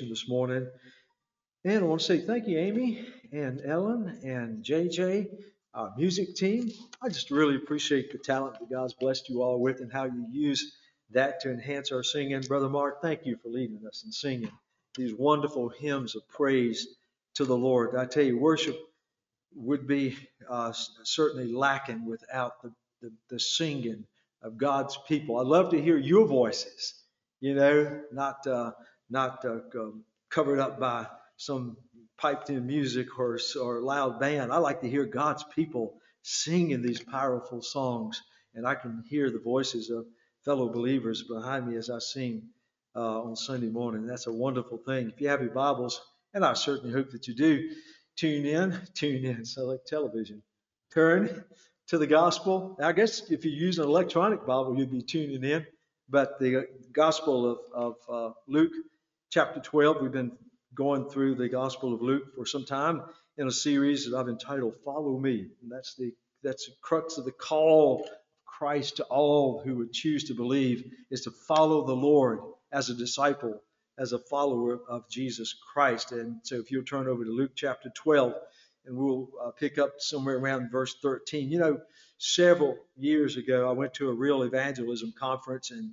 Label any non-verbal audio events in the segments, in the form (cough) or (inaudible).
this morning. And I want to say thank you, Amy and Ellen and JJ, our music team. I just really appreciate the talent that God's blessed you all with and how you use that to enhance our singing. Brother Mark, thank you for leading us in singing these wonderful hymns of praise to the Lord. I tell you, worship would be uh, certainly lacking without the, the, the singing of God's people. I love to hear your voices, you know, not uh, not uh, covered up by some piped in music or, or loud band. I like to hear God's people singing these powerful songs, and I can hear the voices of fellow believers behind me as I sing uh, on Sunday morning. That's a wonderful thing. If you have your Bibles, and I certainly hope that you do, tune in, (laughs) tune in, like television. Turn to the gospel. I guess if you use an electronic Bible, you'd be tuning in. But the gospel of, of uh, Luke chapter 12. We've been going through the Gospel of Luke for some time in a series that I've entitled Follow Me. And that's the that's the crux of the call of Christ to all who would choose to believe is to follow the Lord as a disciple, as a follower of Jesus Christ. And so if you'll turn over to Luke chapter 12, and we'll uh, pick up somewhere around verse 13. You know, several years ago, I went to a real evangelism conference, and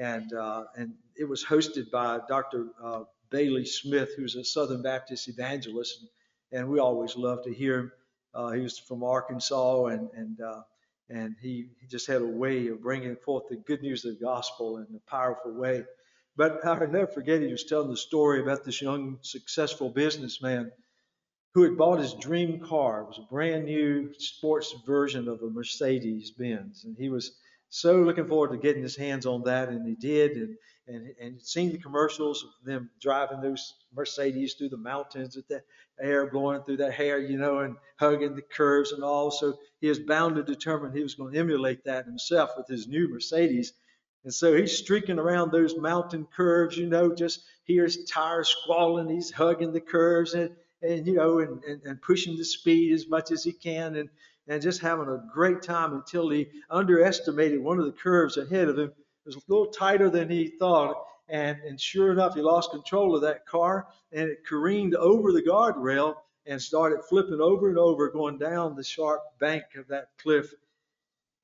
and uh, and it was hosted by Dr. Uh, Bailey Smith, who's a Southern Baptist evangelist, and we always love to hear him. Uh, he was from Arkansas, and and uh, and he, he just had a way of bringing forth the good news of the gospel in a powerful way. But (laughs) I'll never forget he was telling the story about this young successful businessman who had bought his dream car. It was a brand new sports version of a Mercedes Benz, and he was so looking forward to getting his hands on that, and he did, and and and seeing the commercials of them driving those Mercedes through the mountains with that air blowing through that hair, you know, and hugging the curves and all. So he was bound to determine he was going to emulate that himself with his new Mercedes. And so he's streaking around those mountain curves, you know, just hears tires squalling, he's hugging the curves and and you know, and, and, and pushing the speed as much as he can. And and just having a great time until he underestimated one of the curves ahead of him. It was a little tighter than he thought. And, and sure enough, he lost control of that car and it careened over the guardrail and started flipping over and over, going down the sharp bank of that cliff.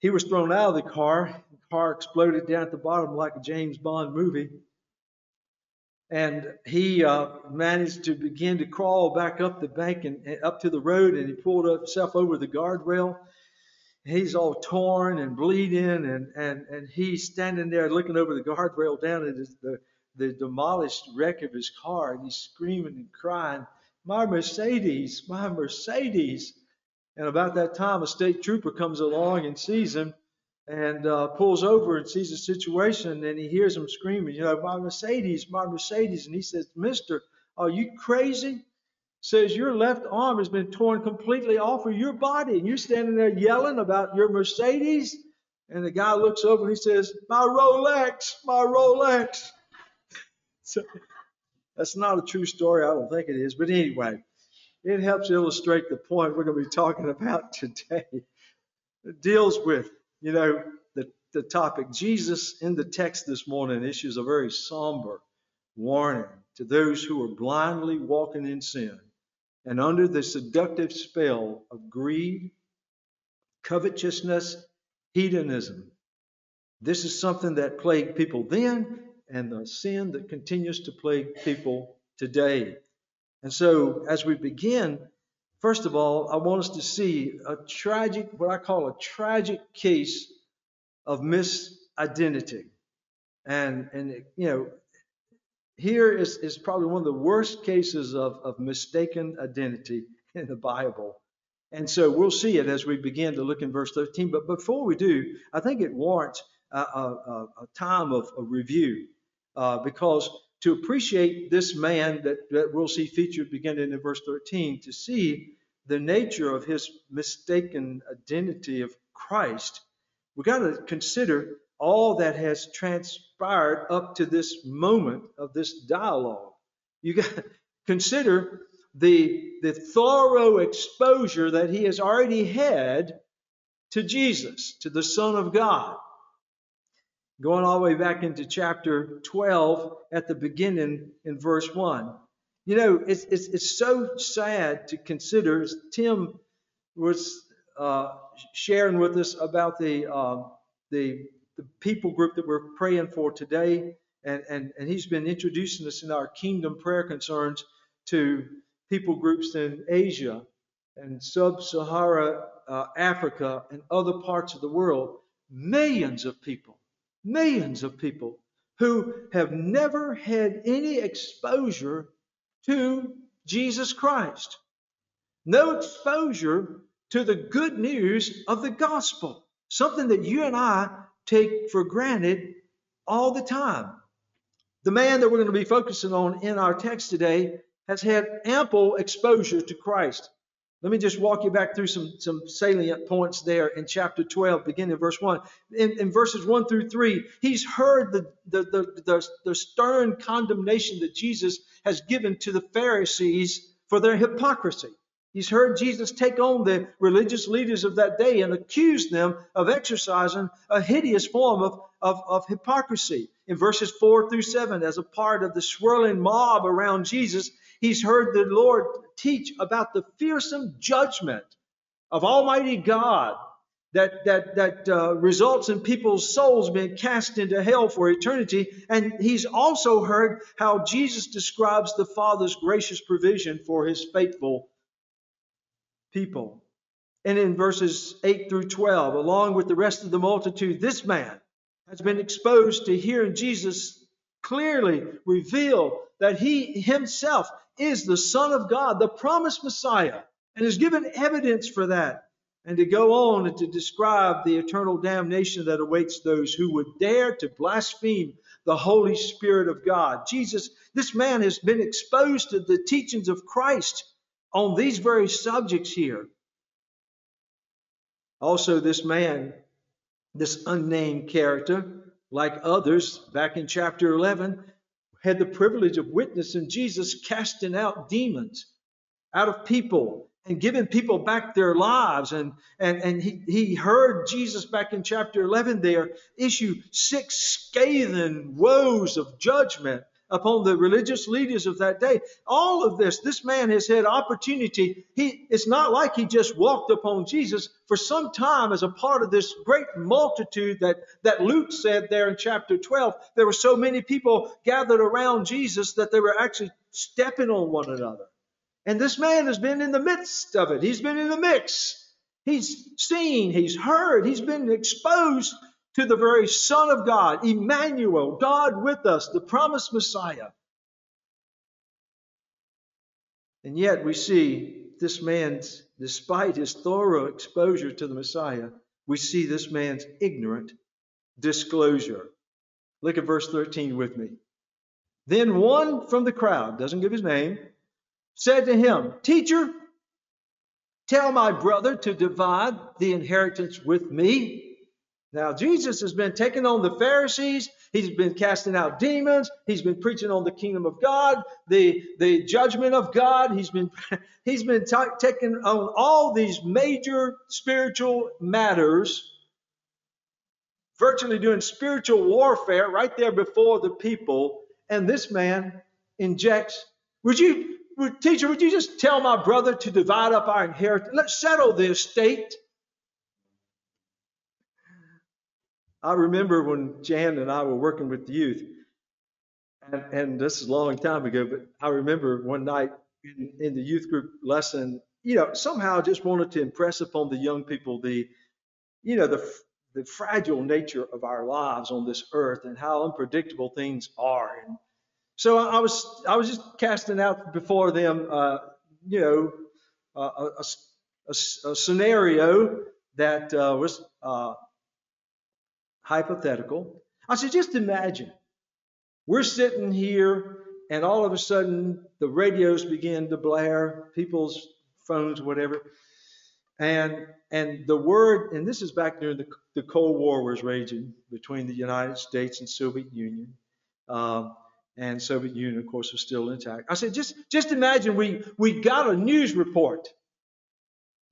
He was thrown out of the car. The car exploded down at the bottom like a James Bond movie and he uh, managed to begin to crawl back up the bank and, and up to the road, and he pulled himself over the guardrail. He's all torn and bleeding, and, and, and he's standing there looking over the guardrail down at his, the, the demolished wreck of his car, and he's screaming and crying, My Mercedes, my Mercedes. And about that time, a state trooper comes along and sees him and uh, pulls over and sees the situation and he hears him screaming, you know, my Mercedes, my Mercedes. And he says, Mister, are you crazy? Says your left arm has been torn completely off of your body and you're standing there yelling about your Mercedes. And the guy looks over and he says, my Rolex, my Rolex. (laughs) so that's not a true story. I don't think it is. But anyway, it helps illustrate the point we're going to be talking about (laughs) today. It deals with you know, the, the topic, Jesus in the text this morning issues a very somber warning to those who are blindly walking in sin and under the seductive spell of greed, covetousness, hedonism. This is something that plagued people then and the sin that continues to plague people today. And so, as we begin First of all, I want us to see a tragic, what I call a tragic case of misidentity. And, and you know, here is, is probably one of the worst cases of, of mistaken identity in the Bible. And so we'll see it as we begin to look in verse 13. But before we do, I think it warrants a, a, a time of a review uh, because to appreciate this man that, that we'll see featured beginning in verse 13, to see the nature of his mistaken identity of Christ, we got to consider all that has transpired up to this moment of this dialogue. You got to consider the, the thorough exposure that he has already had to Jesus, to the Son of God. Going all the way back into chapter 12 at the beginning in verse 1. You know, it's, it's, it's so sad to consider, Tim was uh, sharing with us about the, uh, the, the people group that we're praying for today, and, and, and he's been introducing us in our kingdom prayer concerns to people groups in Asia and sub-Sahara uh, Africa and other parts of the world, millions of people, millions of people who have never had any exposure to Jesus Christ. No exposure to the good news of the gospel, something that you and I take for granted all the time. The man that we're going to be focusing on in our text today has had ample exposure to Christ. Let me just walk you back through some, some salient points there in chapter 12, beginning in verse 1. In, in verses 1 through 3, he's heard the, the, the, the, the stern condemnation that Jesus has given to the Pharisees for their hypocrisy. He's heard Jesus take on the religious leaders of that day and accuse them of exercising a hideous form of, of, of, hypocrisy. In verses 4 through 7, as a part of the swirling mob around Jesus, he's heard the Lord teach about the fearsome judgment of Almighty God that, that, that uh, results in people's souls being cast into hell for eternity. And he's also heard how Jesus describes the Father's gracious provision for his faithful people. And in verses 8 through 12, along with the rest of the multitude, this man has been exposed to hearing Jesus clearly reveal that he himself is the Son of God, the promised Messiah, and is given evidence for that. And to go on and to describe the eternal damnation that awaits those who would dare to blaspheme the Holy Spirit of God. Jesus, this man has been exposed to the teachings of Christ on these very subjects here. Also, this man, this unnamed character, like others back in chapter 11, had the privilege of witnessing Jesus casting out demons out of people and giving people back their lives. And, and, and he, he heard Jesus back in chapter 11 there issue six scathing woes of judgment upon the religious leaders of that day. All of this, this man has had opportunity. He, it's not like he just walked upon Jesus for some time as a part of this great multitude that, that Luke said there in chapter 12. There were so many people gathered around Jesus that they were actually stepping on one another. And this man has been in the midst of it. He's been in the mix. He's seen, he's heard, he's been exposed to the very Son of God, Emmanuel, God with us, the promised Messiah. And yet we see this man's, despite his thorough exposure to the Messiah, we see this man's ignorant disclosure. Look at verse 13 with me. Then one from the crowd, doesn't give his name, said to him, Teacher, tell my brother to divide the inheritance with me. Now, Jesus has been taking on the Pharisees. He's been casting out demons. He's been preaching on the kingdom of God, the, the judgment of God. He's been, (laughs) he's been t- taking on all these major spiritual matters, virtually doing spiritual warfare right there before the people. And this man injects, Would you, teacher, would you just tell my brother to divide up our inheritance? Let's settle the estate. I remember when Jan and I were working with the youth, and, and this is a long time ago, but I remember one night in, in the youth group lesson, you know, somehow I just wanted to impress upon the young people the, you know, the the fragile nature of our lives on this earth and how unpredictable things are. And so I was I was just casting out before them, uh, you know, a, a, a, a, scenario that uh, was uh, hypothetical. I said, just imagine we're sitting here and all of a sudden the radios begin to blare, people's phones, whatever. And and the word, and this is back during the, the Cold War was raging between the United States and Soviet Union. Um, and Soviet Union, of course, was still intact. I said, just just imagine we we got a news report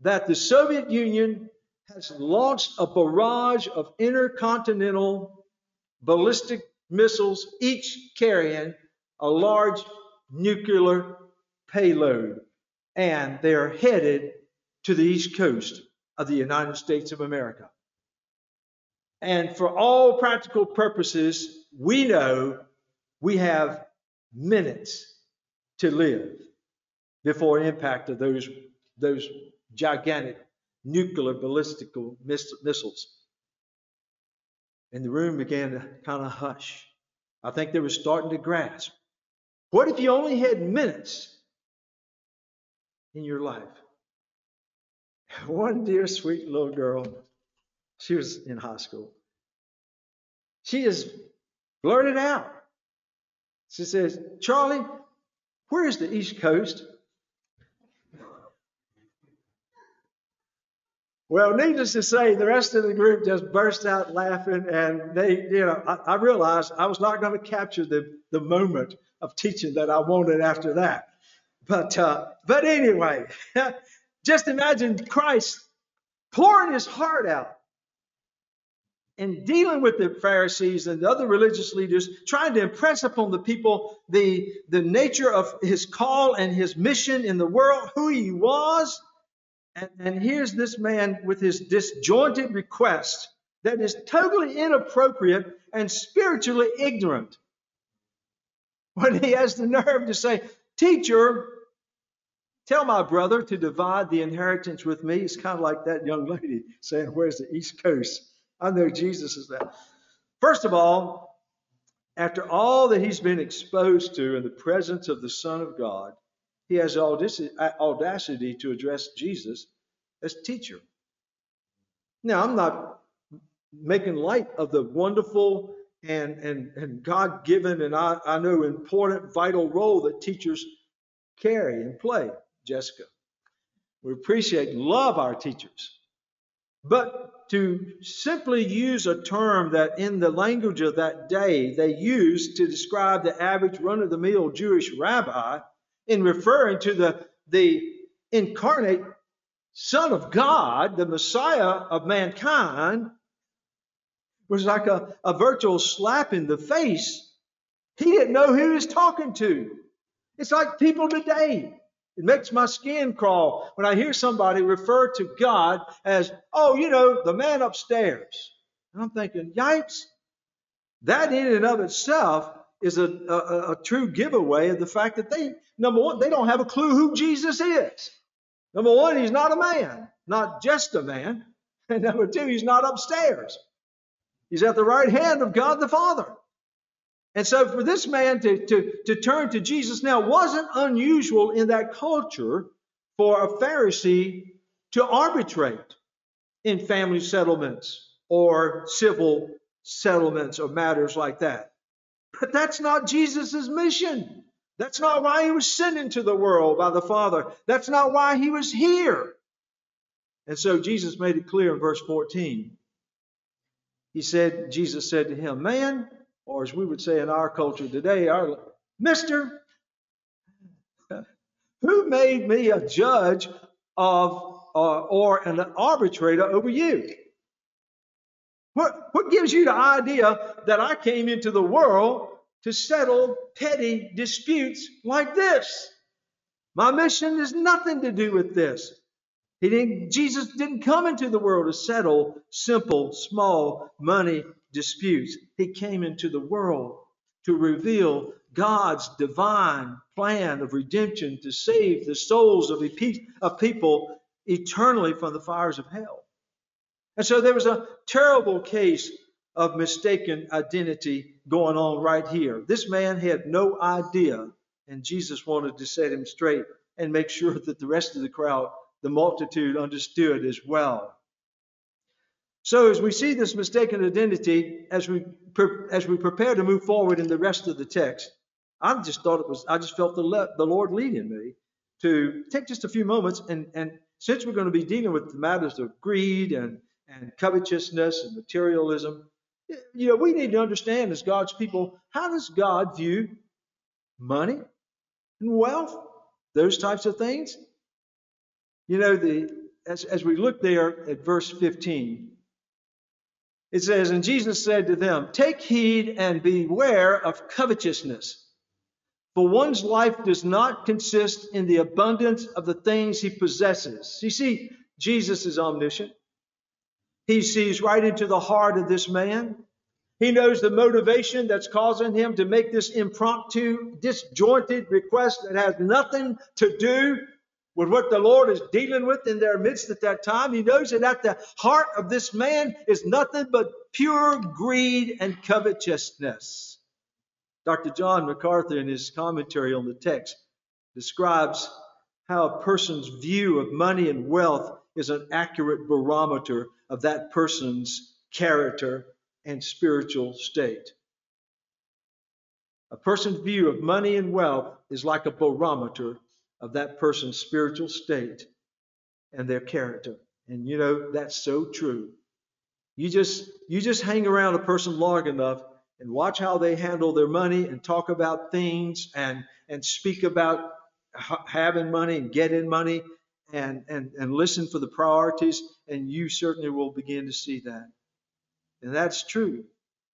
that the Soviet Union has launched a barrage of intercontinental ballistic missiles, each carrying a large nuclear payload. And they're headed to the east coast of the United States of America. And for all practical purposes, we know we have minutes to live before impact of those, those gigantic nuclear ballistical missiles. And the room began to kind of hush. I think they were starting to grasp. What if you only had minutes in your life? (laughs) One dear, sweet little girl, she was in high school. She just blurted out. She says, Charlie, where's the East Coast? Well, needless to say, the rest of the group just burst out laughing, and they, you know, I, I realized I was not going to capture the, the moment of teaching that I wanted after that. But, uh, but anyway, (laughs) just imagine Christ pouring his heart out and dealing with the Pharisees and the other religious leaders, trying to impress upon the people the, the nature of his call and his mission in the world, who he was, and, and here's this man with his disjointed request that is totally inappropriate and spiritually ignorant. When he has the nerve to say, Teacher, tell my brother to divide the inheritance with me. It's kind of like that young lady saying, Where's the East Coast? I know Jesus is that. First of all, after all that he's been exposed to in the presence of the Son of God, he has audacity to address Jesus as teacher. Now, I'm not making light of the wonderful and, and, and God given and I, I know important, vital role that teachers carry and play, Jessica. We appreciate and love our teachers. But to simply use a term that in the language of that day they used to describe the average run of the mill Jewish rabbi in referring to the, the incarnate Son of God, the Messiah of mankind, was like a, a virtual slap in the face. He didn't know who he was talking to. It's like people today. It makes my skin crawl when I hear somebody refer to God as, oh, you know, the man upstairs. And I'm thinking, yikes. That in and of itself is a, a, a true giveaway of the fact that they, number one, they don't have a clue who Jesus is. Number one, he's not a man, not just a man. (laughs) And number two, he's not upstairs. He's at the right hand of God the Father. And so for this man to, to, to turn to Jesus now wasn't unusual in that culture for a Pharisee to arbitrate in family settlements or civil settlements or matters like that. But that's not Jesus' mission. That's not why he was sent into the world by the Father. That's not why he was here. And so Jesus made it clear in verse 14. He said, Jesus said to him, Man, or as we would say in our culture today, our Mister, who made me a judge of uh, or an arbitrator over you? What, gives you the idea that I came into the world to settle petty disputes like this. My mission has nothing to do with this. He didn't, Jesus didn't come into the world to settle simple, small money disputes. He came into the world to reveal God's divine plan of redemption to save the souls of people eternally from the fires of hell. And so there was a terrible case of mistaken identity going on right here. This man had no idea, and Jesus wanted to set him straight and make sure that the rest of the crowd, the multitude, understood as well. So, as we see this mistaken identity, as we as we prepare to move forward in the rest of the text, I just thought it was, I just felt the, the Lord leading me to take just a few moments and, and since we're going to be dealing with the matters of greed and, and covetousness and materialism, you know, we need to understand as God's people, how does God view money and wealth, those types of things? You know, the as, as we look there at verse 15, It says, And Jesus said to them, Take heed and beware of covetousness. For one's life does not consist in the abundance of the things he possesses. You see, Jesus is omniscient. He sees right into the heart of this man. He knows the motivation that's causing him to make this impromptu, disjointed request that has nothing to do with what the Lord is dealing with in their midst at that time. He knows that at the heart of this man is nothing but pure greed and covetousness. Dr. John MacArthur, in his commentary on the text, describes how a person's view of money and wealth is an accurate barometer of that person's character and spiritual state. A person's view of money and wealth is like a barometer of that person's spiritual state and their character. And you know, that's so true. You just you just hang around a person long enough and watch how they handle their money and talk about things and and speak about having money and getting money and and and listen for the priorities and you certainly will begin to see that. And that's true.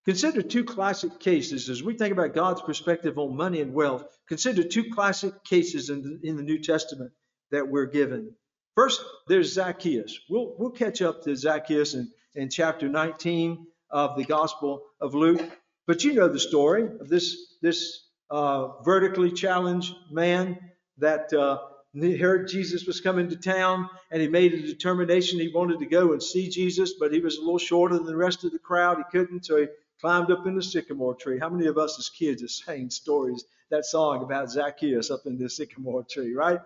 Consider two classic cases as we think about God's perspective on money and wealth. Consider two classic cases in the, in the New Testament that we're given. First, there's Zacchaeus. We'll, we'll catch up to Zacchaeus in, in chapter 19 of the Gospel of Luke. But you know the story of this, this uh, vertically challenged man that uh, he heard Jesus was coming to town and he made a determination he wanted to go and see Jesus, but he was a little shorter than the rest of the crowd. He couldn't, so he climbed up in the sycamore tree. How many of us as kids have sang stories, that song about Zacchaeus up in the sycamore tree, right?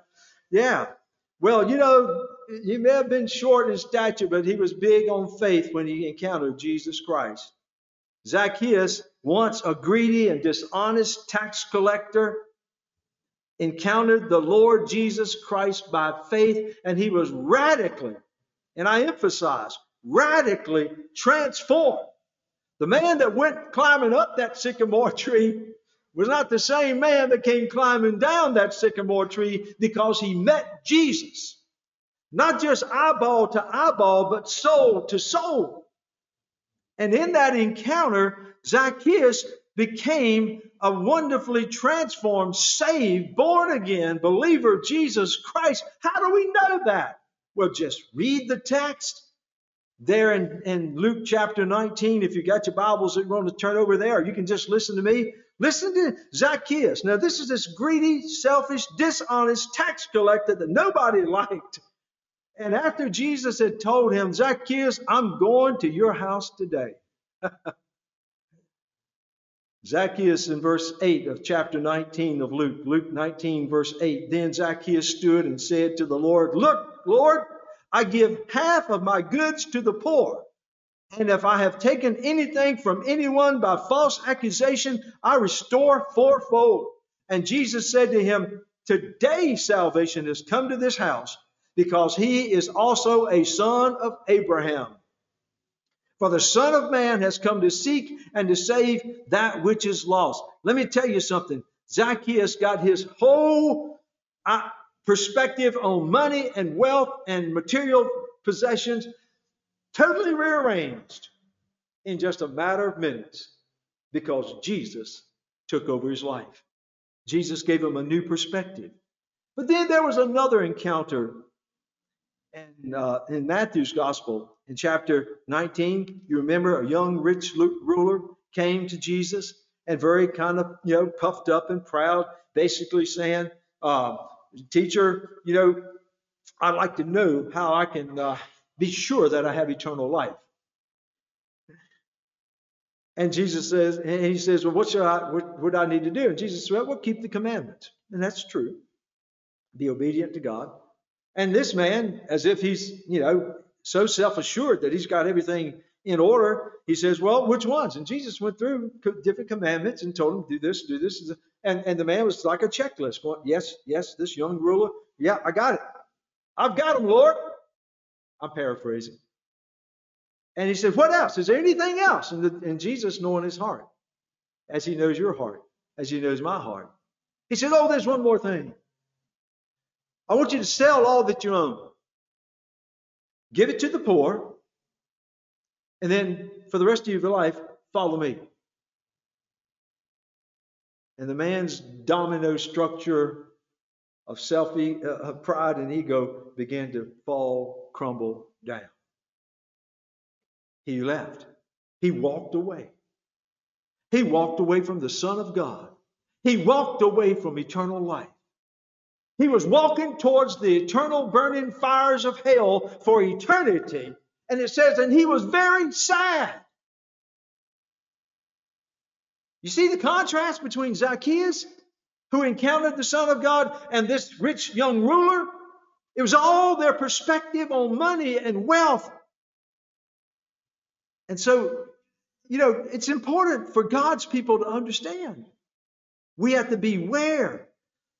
Yeah. Well, you know, he may have been short in stature, but he was big on faith when he encountered Jesus Christ. Zacchaeus, once a greedy and dishonest tax collector, encountered the Lord Jesus Christ by faith, and he was radically, and I emphasize, radically transformed. The man that went climbing up that sycamore (laughs) tree was not the same man that came climbing down that sycamore tree because he met Jesus. Not just eyeball to eyeball, but soul to soul. And in that encounter, Zacchaeus became a wonderfully transformed, saved, born again believer of Jesus Christ. How do we know that? Well, just read the text. There in, in Luke chapter 19, if you got your Bibles, you're going to turn over there. You can just listen to me. Listen to Zacchaeus. Now, this is this greedy, selfish, dishonest tax collector that nobody (laughs) liked. And after Jesus had told him, Zacchaeus, I'm going to your house today. (laughs) Zacchaeus in verse 8 of chapter 19 of Luke, Luke 19, verse 8. Then Zacchaeus stood and said to the Lord, Look, Lord, I give half of my goods to the poor. And if I have taken anything from anyone by false accusation, I restore fourfold. And Jesus said to him, Today salvation has come to this house because he is also a son of Abraham. For the Son of Man has come to seek and to save that which is lost. Let me tell you something. Zacchaeus got his whole uh, perspective on money and wealth and material possessions totally rearranged in just a matter of minutes because Jesus took over his life. Jesus gave him a new perspective. But then there was another encounter in, uh, in Matthew's gospel in chapter 19, you remember a young rich ruler came to Jesus and very kind of, you know, puffed up and proud, basically saying, uh, Teacher, you know, I'd like to know how I can uh, be sure that I have eternal life. And Jesus says, and he says, Well, what should I what, what do I need to do? And Jesus said, Well, keep the commandments. And that's true. Be obedient to God. And this man, as if he's, you know, so self assured that he's got everything in order, he says, Well, which ones? And Jesus went through different commandments and told him, Do this, do this. And, and the man was like a checklist going, Yes, yes, this young ruler, yeah, I got it. I've got him, Lord. I'm paraphrasing. And he said, What else? Is there anything else? And, the, and Jesus, knowing his heart, as he knows your heart, as he knows my heart, he said, Oh, there's one more thing. I want you to sell all that you own give it to the poor, and then for the rest of your life, follow me. And the man's domino structure of self uh, pride and ego began to fall, crumble down. He left. He walked away. He walked away from the Son of God. He walked away from eternal life. He was walking towards the eternal burning fires of hell for eternity. And it says, and he was very sad. You see the contrast between Zacchaeus, who encountered the Son of God, and this rich young ruler? It was all their perspective on money and wealth. And so, you know, it's important for God's people to understand. We have to beware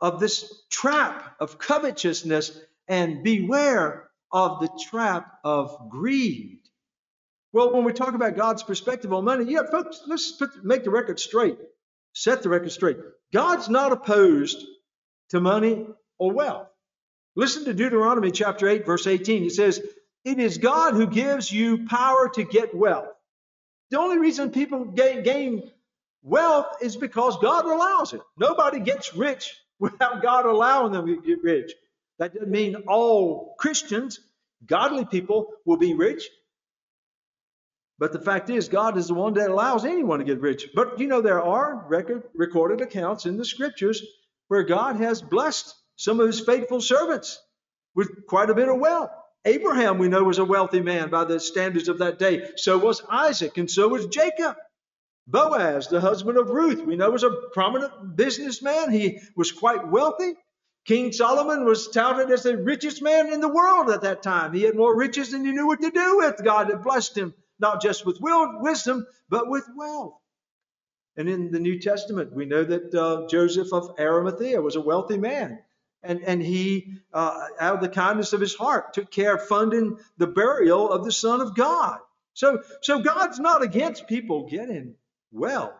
of this trap of covetousness and beware of the trap of greed. Well, when we talk about God's perspective on money, yeah, folks, let's put, make the record straight. Set the record straight. God's not opposed to money or wealth. Listen to Deuteronomy chapter 8, verse 18. It says, It is God who gives you power to get wealth. The only reason people gain, gain wealth is because God allows it. Nobody gets rich without God allowing them to get rich. That doesn't mean all Christians, godly people, will be rich. But the fact is, God is the one that allows anyone to get rich. But you know, there are record, recorded accounts in the scriptures where God has blessed some of his faithful servants with quite a bit of wealth. Abraham, we know, was a wealthy man by the standards of that day. So was Isaac, and so was Jacob. Boaz, the husband of Ruth, we know was a prominent businessman. He was quite wealthy. King Solomon was touted as the richest man in the world at that time. He had more riches than he knew what to do with. God had blessed him not just with wisdom, but with wealth. And in the New Testament, we know that uh, Joseph of Arimathea was a wealthy man. And, and he, uh, out of the kindness of his heart, took care of funding the burial of the Son of God. So, so God's not against people getting wealth.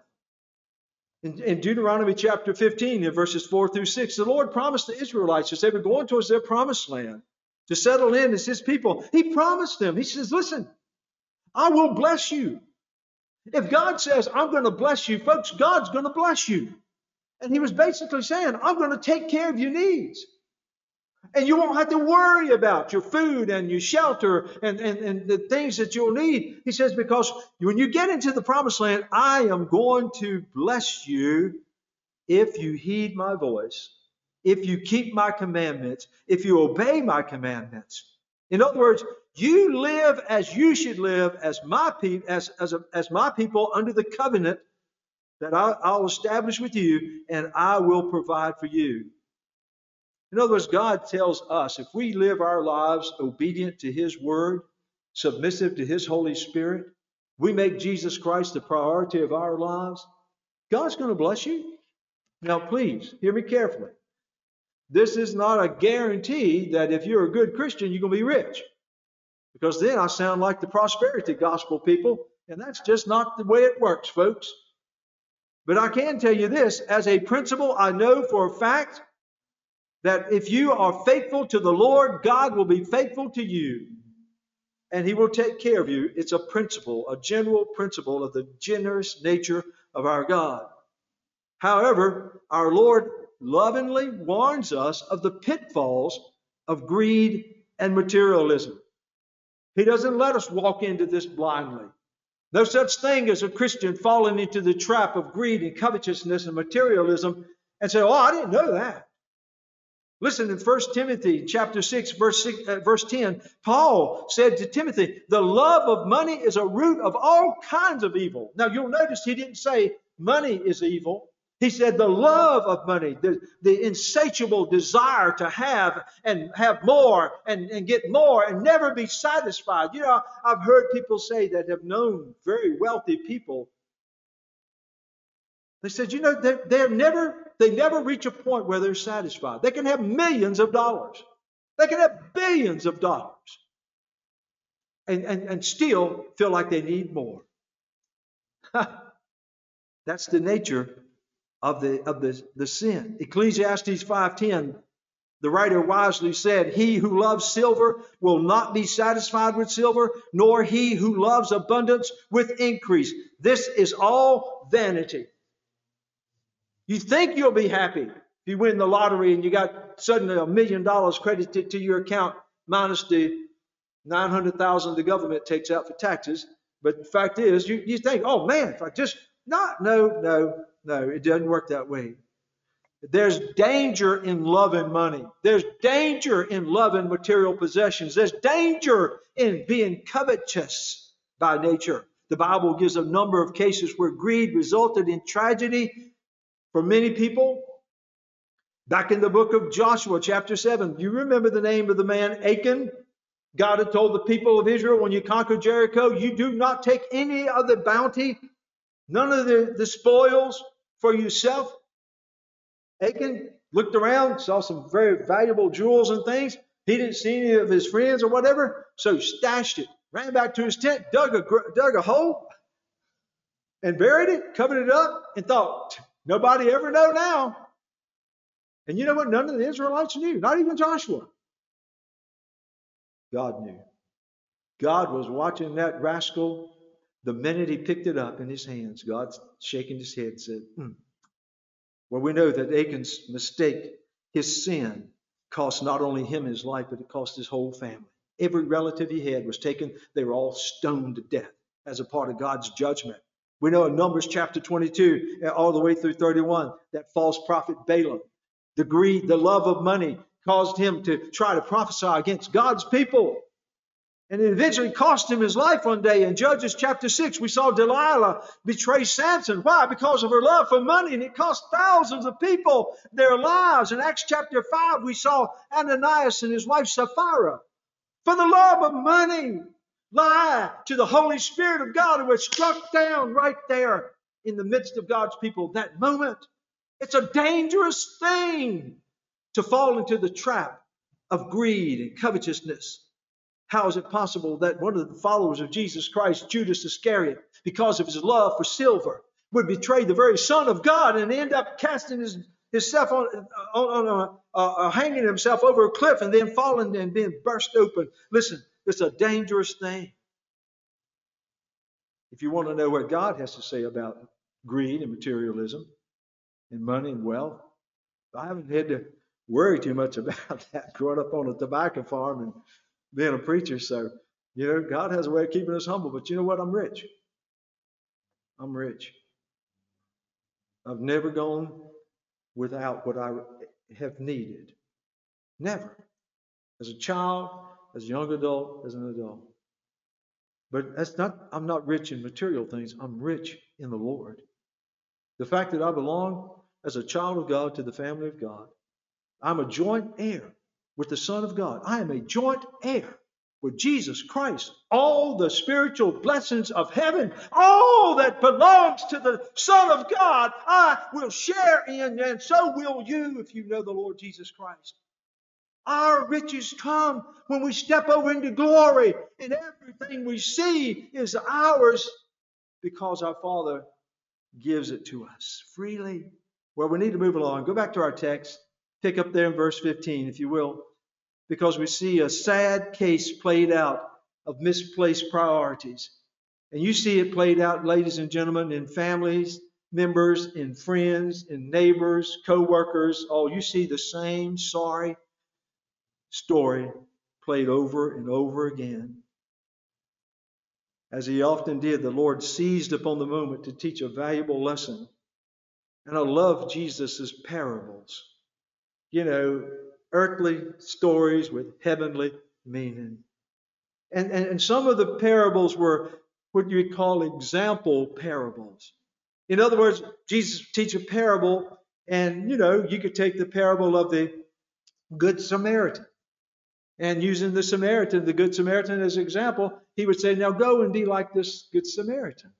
In, in, Deuteronomy chapter 15, in verses 4 through 6, the Lord promised the Israelites as they were going towards their promised land to settle in as his people, he promised them, he says, Listen, I will bless you. If God says, I'm going to bless you, folks, God's going to bless you. And he was basically saying, I'm going to take care of your needs. And you won't have to worry about your food and your shelter and, and, and the things that you'll need. He says, because when you get into the promised land, I am going to bless you if you heed my voice, if you keep my commandments, if you obey my commandments. In other words, you live as you should live as my people, as, as, a, as my people under the covenant that I, I'll establish with you, and I will provide for you. In other words, God tells us if we live our lives obedient to His word, submissive to His Holy Spirit, we make Jesus Christ the priority of our lives, God's going to bless you. Now, please hear me carefully. This is not a guarantee that if you're a good Christian, you're going to be rich because then I sound like the prosperity gospel people, and that's just not the way it works, folks. But I can tell you this as a principle, I know for a fact that if you are faithful to the Lord, God will be faithful to you. And He will take care of you. It's a principle, a general principle of the generous nature of our God. However, our Lord lovingly warns us of the pitfalls of greed and materialism. He doesn't let us walk into this blindly. No such thing as a Christian falling into the trap of greed and covetousness and materialism and say, Oh, I didn't know that. Listen in 1 Timothy chapter 6, verse, 6, uh, verse 10, Paul said to Timothy, The love of money is a root of all kinds of evil. Now you'll notice he didn't say money is evil. He said the love of money, the, the insatiable desire to have and have more and, and get more and never be satisfied. You know, I've heard people say that have known very wealthy people. They said, you know, they, they're never, they never reach a point where they're satisfied. They can have millions of dollars. They can have billions of dollars and, and, and still feel like they need more. That's the nature of the of the, the sin. Ecclesiastes 5:10, The writer wisely said, He who loves silver will not be satisfied with silver, nor he who loves abundance with increase. This is all vanity. You think you'll be happy if you win the lottery and you got suddenly a million dollars credited to your account minus the 900,000 the government takes out for taxes. But the fact is, you, you think, oh man, if I just not, no, no, no, it doesn't work that way. There's danger in loving money. There's danger in loving material possessions. There's danger in being covetous by nature. The Bible gives a number of cases where greed resulted in tragedy for many people. Back in the book of Joshua, chapter 7, do you remember the name of the man Achan? God had told the people of Israel, when you conquer Jericho, you do not take any of the bounty, none of the, the spoils for yourself. Achan looked around, saw some very valuable jewels and things. He didn't see any of his friends or whatever, so he stashed it, ran back to his tent, dug a, dug a hole, and buried it, covered it up, and thought, nobody ever know now. And you know what? None of the Israelites knew, not even Joshua. God knew. God was watching that rascal the minute he picked it up in his hands. God shaking his head said, hmm. Well, we know that Achan's mistake, his sin, cost not only him his life, but it cost his whole family. Every relative he had was taken, they were all stoned to death as a part of God's judgment. We know in Numbers chapter 22, all the way through 31, that false prophet Balaam, the greed, the love of money caused him to try to prophesy against God's people. And it eventually cost him his life one day. In Judges chapter 6, we saw Delilah betray Samson. Why? Because of her love for money, and it cost thousands of people their lives. In Acts chapter 5, we saw Ananias and his wife Sapphira. For the love of money, lie to the Holy Spirit of God who was struck down right there in the midst of God's people that moment. It's a dangerous thing to fall into the trap of greed and covetousness. How is it possible that one of the followers of Jesus Christ, Judas Iscariot, because of his love for silver, would betray the very Son of God and end up casting his, himself on, on, on a, hanging himself over a cliff and then falling and being burst open? Listen, it's a dangerous thing. If you want to know what God has to say about greed and materialism and money and wealth, I haven't had to worry too much (laughs) about that growing up on a tobacco farm and being a preacher. So, you know, God has a way of keeping us humble. But you know what? I'm rich. I'm rich. I've never gone without what I have needed. Never. As a child, as a young adult, as an adult. But that's not, I'm not rich in material things. I'm rich in the Lord. The fact that I belong as a child of God to the family of God I'm a joint heir with the Son of God. I am a joint heir with Jesus Christ. All the spiritual blessings of heaven, all that belongs to the Son of God, I will share in, and so will you if you know the Lord Jesus Christ. Our riches come when we step over into glory, and everything we see is ours because our Father gives it to us freely. Well, we need to move along. Go back to our text pick up there in verse 15, if you will, because we see a sad case played out of misplaced priorities. And you see it played out, ladies and gentlemen, in families, members, in friends, in neighbors, co workers. Oh, you see the same sorry story played over and over again. As he often did, the Lord seized upon the moment to teach a valuable lesson. And I love Jesus' parables you know, earthly stories with heavenly meaning. And, and, and some of the parables were what you would call example parables. In other words, Jesus teach a parable, and you know, you could take the parable of the Good Samaritan. And using the Samaritan, the Good Samaritan as an example, he would say, Now go and be like this Good Samaritan.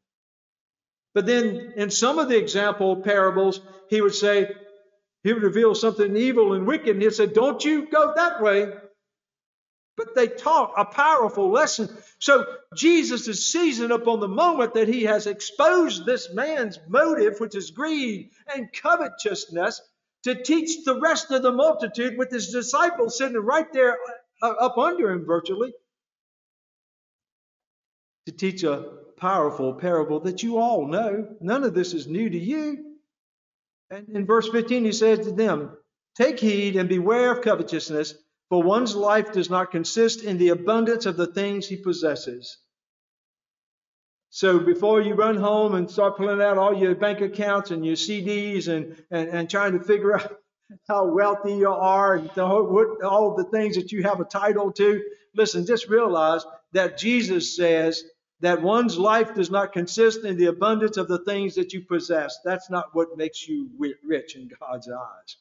But then in some of the example parables, he would say, he would reveal something evil and wicked, and he'd say, Don't you go that way. But they taught a powerful lesson. So Jesus is seizing upon the moment that he has exposed this man's motive, which is greed and covetousness, to teach the rest of the multitude with his disciples sitting right there Uh, up under him virtually to teach a powerful parable that you all know. None of this is new to you. And in verse 15, he says to them, Take heed and beware of covetousness, for one's life does not consist in the abundance of the things he possesses. So before you run home and start pulling out all your bank accounts and your CDs and, and, and trying to figure (laughs) out how wealthy you are what, all the things that you have a title to, listen, just realize that Jesus says that one's life does not consist in the abundance of the things that you possess. That's not what makes you rich in God's eyes.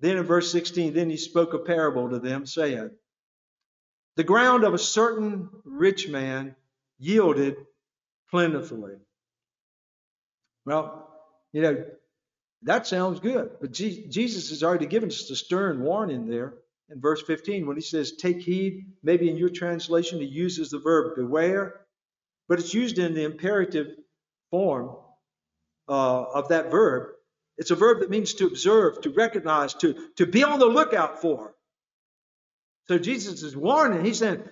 Then in verse 16, then he spoke a parable to them, saying, The ground of a certain rich man yielded plentifully. Well, you know, that sounds good, but Jesus has already given us the stern warning there in verse 15 when he says, Take heed. Maybe in your translation, he uses the verb beware, but it's used in the imperative form uh, of that verb. It's a verb that means to observe, to recognize, to, to be on the lookout for. So Jesus is warning. He's saying,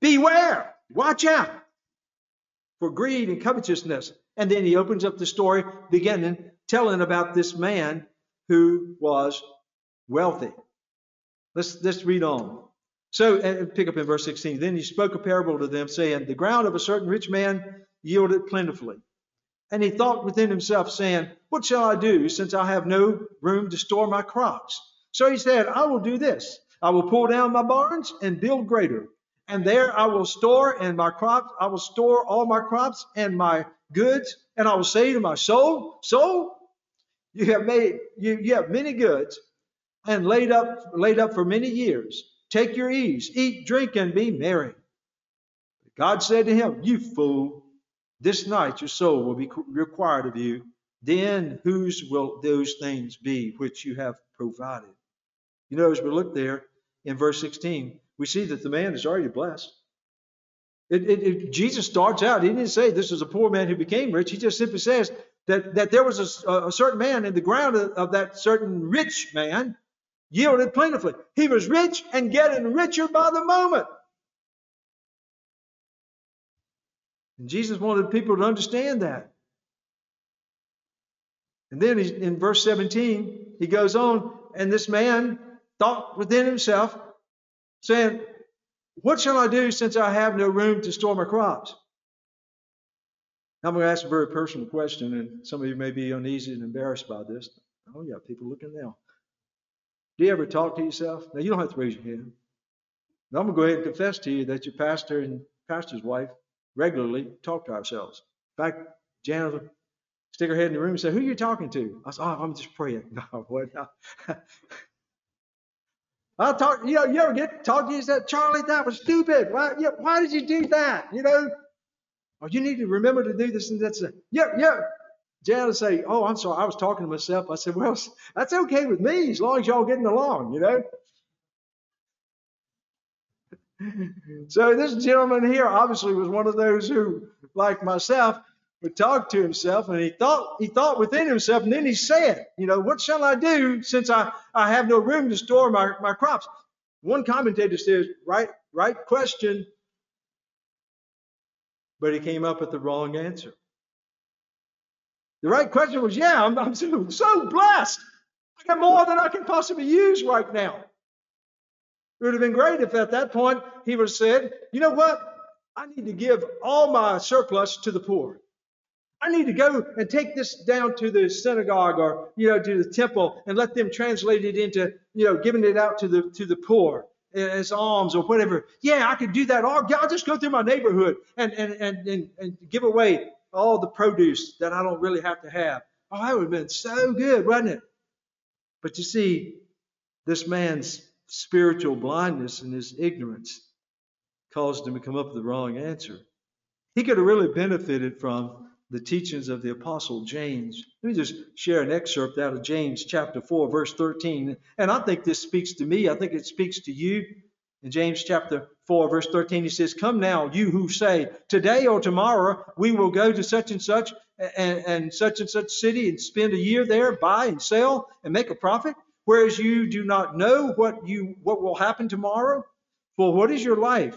Beware, watch out for greed and covetousness. And then he opens up the story, beginning telling about this man who was wealthy. Let's, let's read on. So, uh, pick up in verse 16. Then he spoke a parable to them, saying, The ground of a certain rich man yielded plentifully. And he thought within himself, saying, What shall I do, since I have no room to store my crops? So he said, I will do this. I will pull down my barns and build greater, and there I will store and my crops, I will store all my crops and my goods, and I will say to my soul, soul, you have made you, you have many goods and laid up laid up for many years. Take your ease, eat, drink, and be merry. God said to him, You fool, this night your soul will be required of you. Then whose will those things be which you have provided? You as we look there in verse 16, we see that the man is already blessed. It, it, it, Jesus starts out, he didn't say this is a poor man who became rich. He just simply says that, that there was a, a certain man in the ground of, of that certain rich man yielded plentifully. He was rich and getting richer by the moment. And Jesus wanted people to understand that. And then in verse 17, he goes on, and this man thought within himself, saying, What shall I do since I have no room to store my crops? I'm going to ask a very personal question, and some of you may be uneasy and embarrassed by this. Oh, yeah, people looking now. Do you ever talk to yourself? Now, you don't have to raise your hand. Now, I'm going to go ahead and confess to you that your pastor and pastor's wife regularly talk to ourselves. In fact, Janet will stick her head in the room and say, Who are you talking to? I said, Oh, I'm just praying. (laughs) No, what? I'll talk, you know, you ever get talk to you say, Charlie, that was stupid. Why, why did you do that? You know, oh, you need to remember to do this and that's it. Yeah, yeah. Jan would say, Oh, I'm sorry, I was talking to myself. I said, Well, (laughs) that's okay with me as long as y'all getting along, you know. (laughs) so this gentleman here obviously was one of those who, like myself, would talk to himself and he thought he thought within himself and then he said you know what shall i do since i i have no room to store my, my crops? One commentator says right right question. But he came up with the wrong answer. The right question was yeah i'm, I'm so, so blessed. I got more than i can possibly use right now. It would have been great if at that point he would have said you know what? I need to give all my surplus to the poor I need to go and take this down to the synagogue or, you know, to the temple and let them translate it into, you know, giving it out to the, to the poor as alms or whatever. Yeah, I could do that. Or I'll just go through my neighborhood and, and, and, and, and give away all the produce that I don't really have to have. Oh, that would have been so good, wouldn't it? But you see, this man's spiritual blindness and his ignorance caused him to come up with the wrong answer. He could have really benefited from the teachings of the Apostle James. Let me just share an excerpt out of James chapter 4, verse 13. And I think this speaks to me. I think it speaks to you. In James chapter 4, verse 13, he says, Come now, you who say, Today or tomorrow we will go to such and such and, and such and such city and spend a year there, buy and sell and make a profit? Whereas you do not know what you what will happen tomorrow? For what is your life?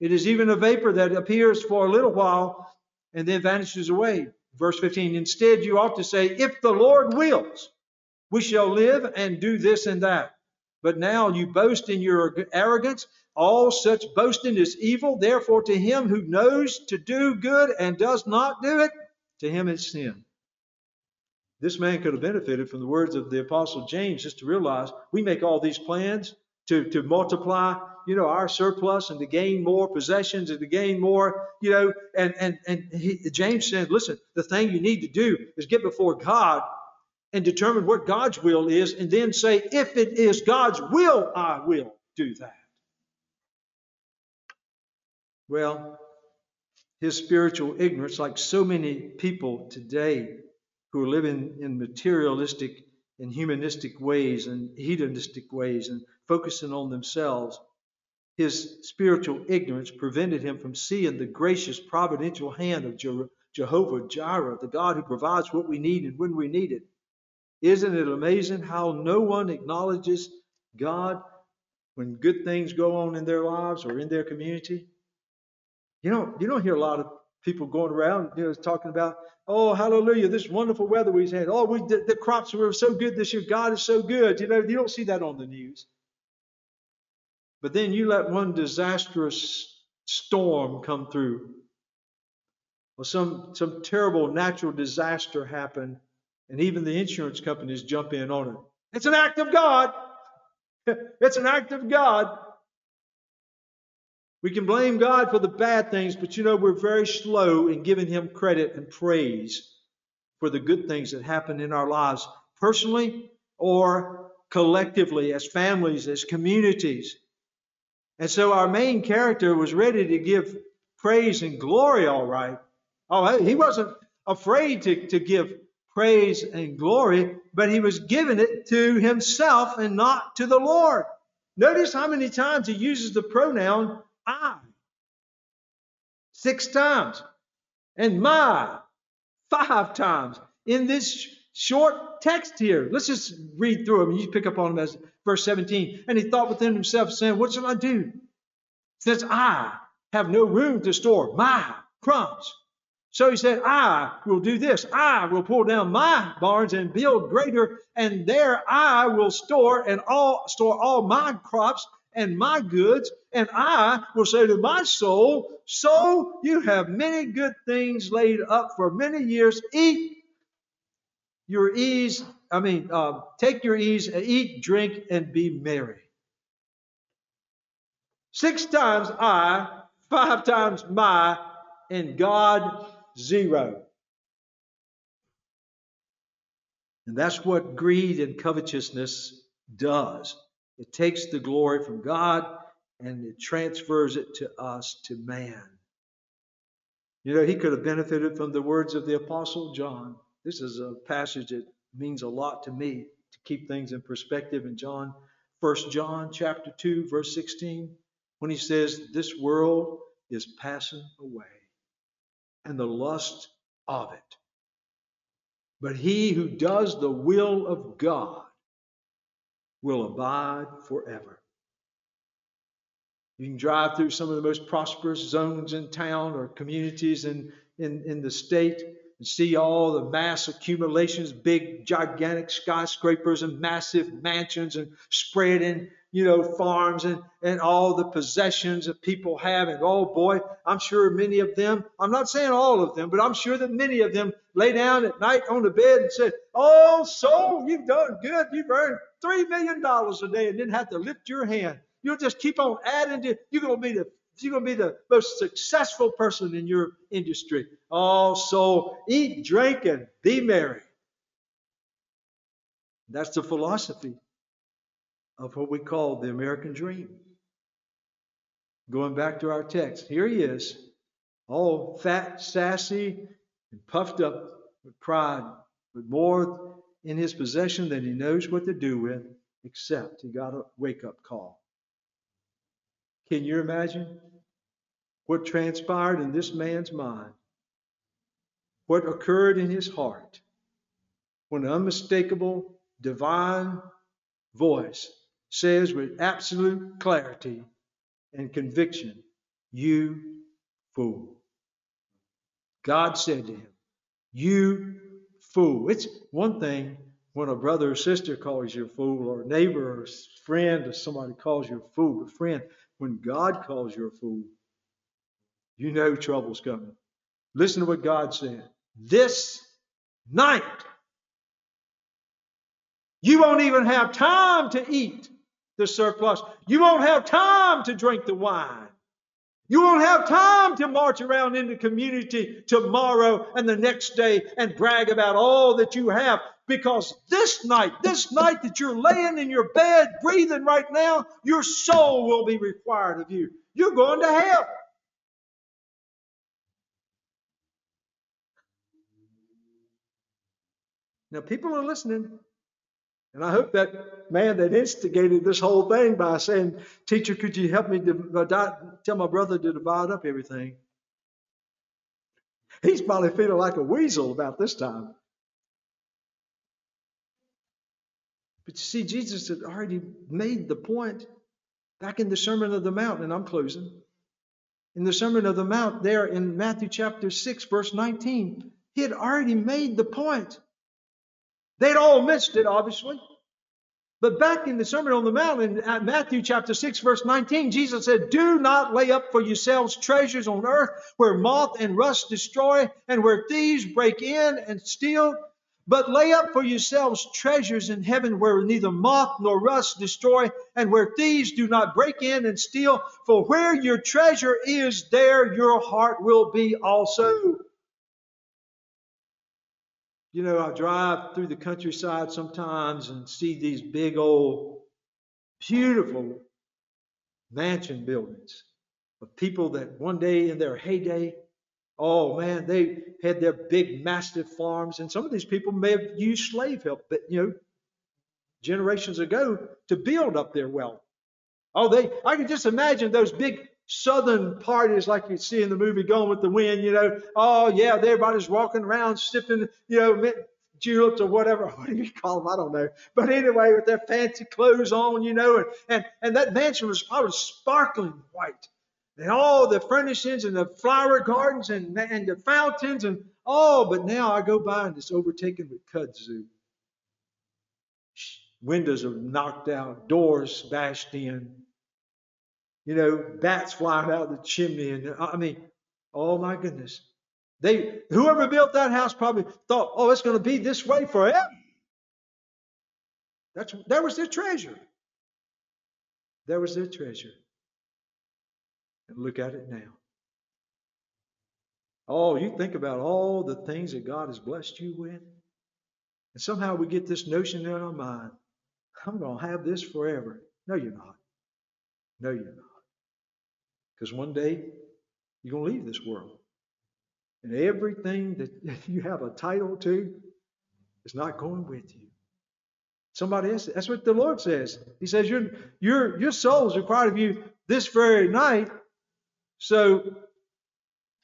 It is even a vapor that appears for a little while and then vanishes away. Verse 15. Instead, you ought to say, If the Lord wills, we shall live and do this and that. But now you boast in your arrogance. All such boasting is evil. Therefore, to him who knows to do good and does not do it, to him it's sin. This man could have benefited from the words of the Apostle James just to realize we make all these plans to, to multiply, you know, our surplus and to gain more possessions and to gain more, you know, and, and, and he, James said, listen, the thing you need to do is get before God and determine what God's will is and then say, if it is God's will, I will do that. Well, his spiritual ignorance, like so many people today who are living in materialistic and humanistic ways and hedonistic ways and focusing on themselves, his spiritual ignorance prevented him from seeing the gracious providential hand of Jehovah Jireh, the God who provides what we need and when we need it. Isn't it amazing how no one acknowledges God when good things go on in their lives or in their community? You know, you don't hear a lot of people going around you know, talking about, oh, hallelujah, this wonderful weather we've had. Oh, we the, the crops were so good this year. God is so good. You know, you don't see that on the news. But then you let one disastrous storm come through, or some, some terrible natural disaster happen, and even the insurance companies jump in on it. It's an act of God. (laughs) it's an act of God. We can blame God for the bad things, but you know, we're very slow in giving Him credit and praise for the good things that happen in our lives, personally or collectively, as families, as communities. And so our main character was ready to give praise and glory, all right. Oh, he wasn't afraid to, to give praise and glory, but he was giving it to himself and not to the Lord. Notice how many times he uses the pronoun I. Six times. And my five times in this short text here. Let's just read through them. You pick up on them as verse 17. And he thought within himself, saying, What shall I do? Since I have no room to store my crumbs. So he said, I will do this. I will pull down my barns and build greater, and there I will store and all store all my crops and my goods, and I will say to my soul, Soul, you have many good things laid up for many years. Eat your ease, I mean, uh, take your ease, eat, drink, and be merry. Six times I, five times my, and God zero. And that's what greed and covetousness does. It takes the glory from God and it transfers it to us, to man. You know, he could have benefited from the words of the Apostle John. This is a passage that means a lot to me to keep things in perspective in John, 1 John chapter 2, verse 16, when he says, This world is passing away, and the lust of it. But he who does the will of God will abide forever. You can drive through some of the most prosperous zones in town or communities in, in, in the state and see all the mass accumulations, big, gigantic skyscrapers and massive mansions and spreading, you know, farms and, and all the possessions that people have. And oh boy, I'm sure many of them, I'm not saying all of them, but I'm sure that many of them lay down at night on the bed and said, Oh, soul, you've done good. You've earned $3 million a day and didn't have to lift your hand. You'll just keep on adding to, you're going to be the you're going to be the most successful person in your industry. Oh, so eat, drink, and be merry. That's the philosophy of what we call the American dream. Going back to our text, here he is, all fat, sassy, and puffed up with pride, with more in his possession than he knows what to do with, except he got a wake up call. Can you imagine what transpired in this man's mind? what occurred in his heart when an unmistakable divine voice says with absolute clarity and conviction, You fool. God said to him, You fool. It's one thing when a brother or sister calls you a fool, or a neighbor or friend or somebody calls you a fool. But friend, when God calls you a fool, you know trouble's coming. Listen to what God said. This night, you won't even have time to eat the surplus. You won't have time to drink the wine. You won't have time to march around in the community tomorrow and the next day and brag about all that you have because this night, this night that you're laying in your bed breathing right now, your soul will be required of you. You're going to hell. Now, people are listening. And I hope that man that instigated this whole thing by saying, Teacher, could you help me to uh, tell my brother to divide up everything? He's probably feeling like a weasel about this time. But you see, Jesus had already made the point back in the Sermon of the Mount, and I'm closing. In the Sermon of the Mount, there in Matthew chapter 6, verse 19, he had already made the point. They'd all missed it, obviously. But back in the Sermon on the Mount in Matthew chapter 6, verse 19, Jesus said, Do not lay up for yourselves treasures on earth where moth and rust destroy and where thieves break in and steal. But lay up for yourselves treasures in heaven where neither moth nor rust destroy and where thieves do not break in and steal. For where your treasure is, there your heart will be also. You know, I drive through the countryside sometimes and see these big old, beautiful mansion buildings of people that one day in their heyday, oh man, they had their big, massive farms. And some of these people may have used slave help, but you know, generations ago to build up their wealth. Oh, they, I can just imagine those big southern parties like you see in the movie Gone with the Wind, you know, oh yeah, everybody's walking around sipping, you know, juleps or whatever. (laughs) What do you call them? I don't know. But anyway, with their fancy clothes on, you know, and, and, and that mansion was probably sparkling white. And all the furnishings and the flower gardens and, and the fountains and oh, but now I go by and it's overtaken with kudzu. Windows are knocked out, doors bashed in, you know, bats flying out the chimney. And I mean, oh my goodness. They whoever built that house probably thought, oh, it's going to be this way forever. That's that was their treasure. That was their treasure. And look at it now. Oh, you think about all the things that God has blessed you with. And somehow we get this notion in our mind I'm going to have this forever. No, you're not. No, you're not. Because one day you're going to leave this world. And everything (laughs) that you have a title to is not going with you. Somebody else, that's what the Lord says. He says, Your, your, your soul is required of you this very night. So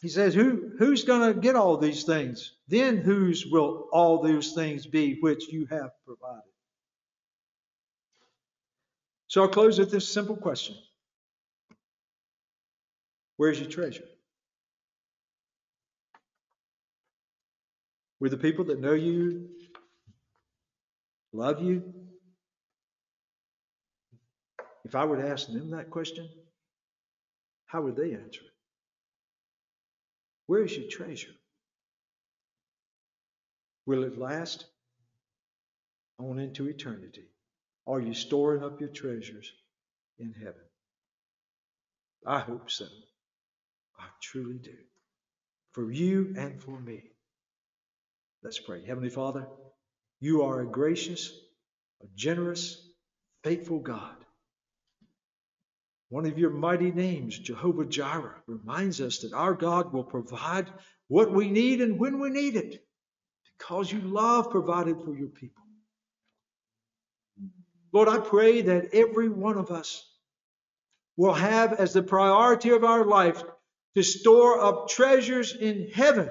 he says, Who, Who's going to get all these things? Then whose will all those things be which you have provided? So I'll close with this simple question Where's your treasure? With the people that know you, love you? If I were to ask them that question, how would they answer it? Where is your treasure? Will it last on into eternity? Are you storing up your treasures in heaven? I hope so. I truly do. For you and for me. Let's pray. Heavenly Father, you are a gracious, a generous, faithful God. One of your mighty names, Jehovah Jireh, reminds us that our God will provide what we need and when we need it because you love provided for your people. Lord, I pray that every one of us will have as the priority of our life to store up treasures in heaven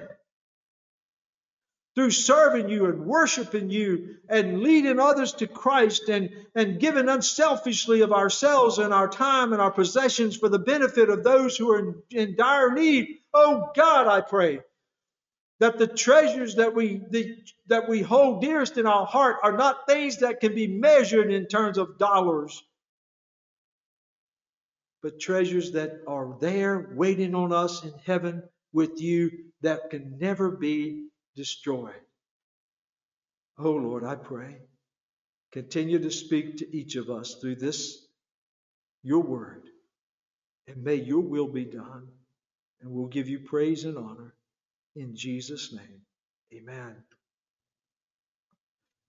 through serving you and worshiping you and leading others to Christ and, and giving unselfishly of ourselves and our time and our possessions for the benefit of those who are in, in dire need. Oh God, I pray that the treasures that we the, that we hold dearest in our heart are not things that can be measured in terms of dollars but treasures that are there waiting on us in heaven with you that can never be destroyed. Oh Lord, I pray, continue to speak to each of us through this, your word, and may your will be done. And we'll give you praise and honor in Jesus' name. Amen.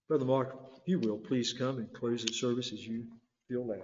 Brother Mark, if you will, please come and close the service as you feel led.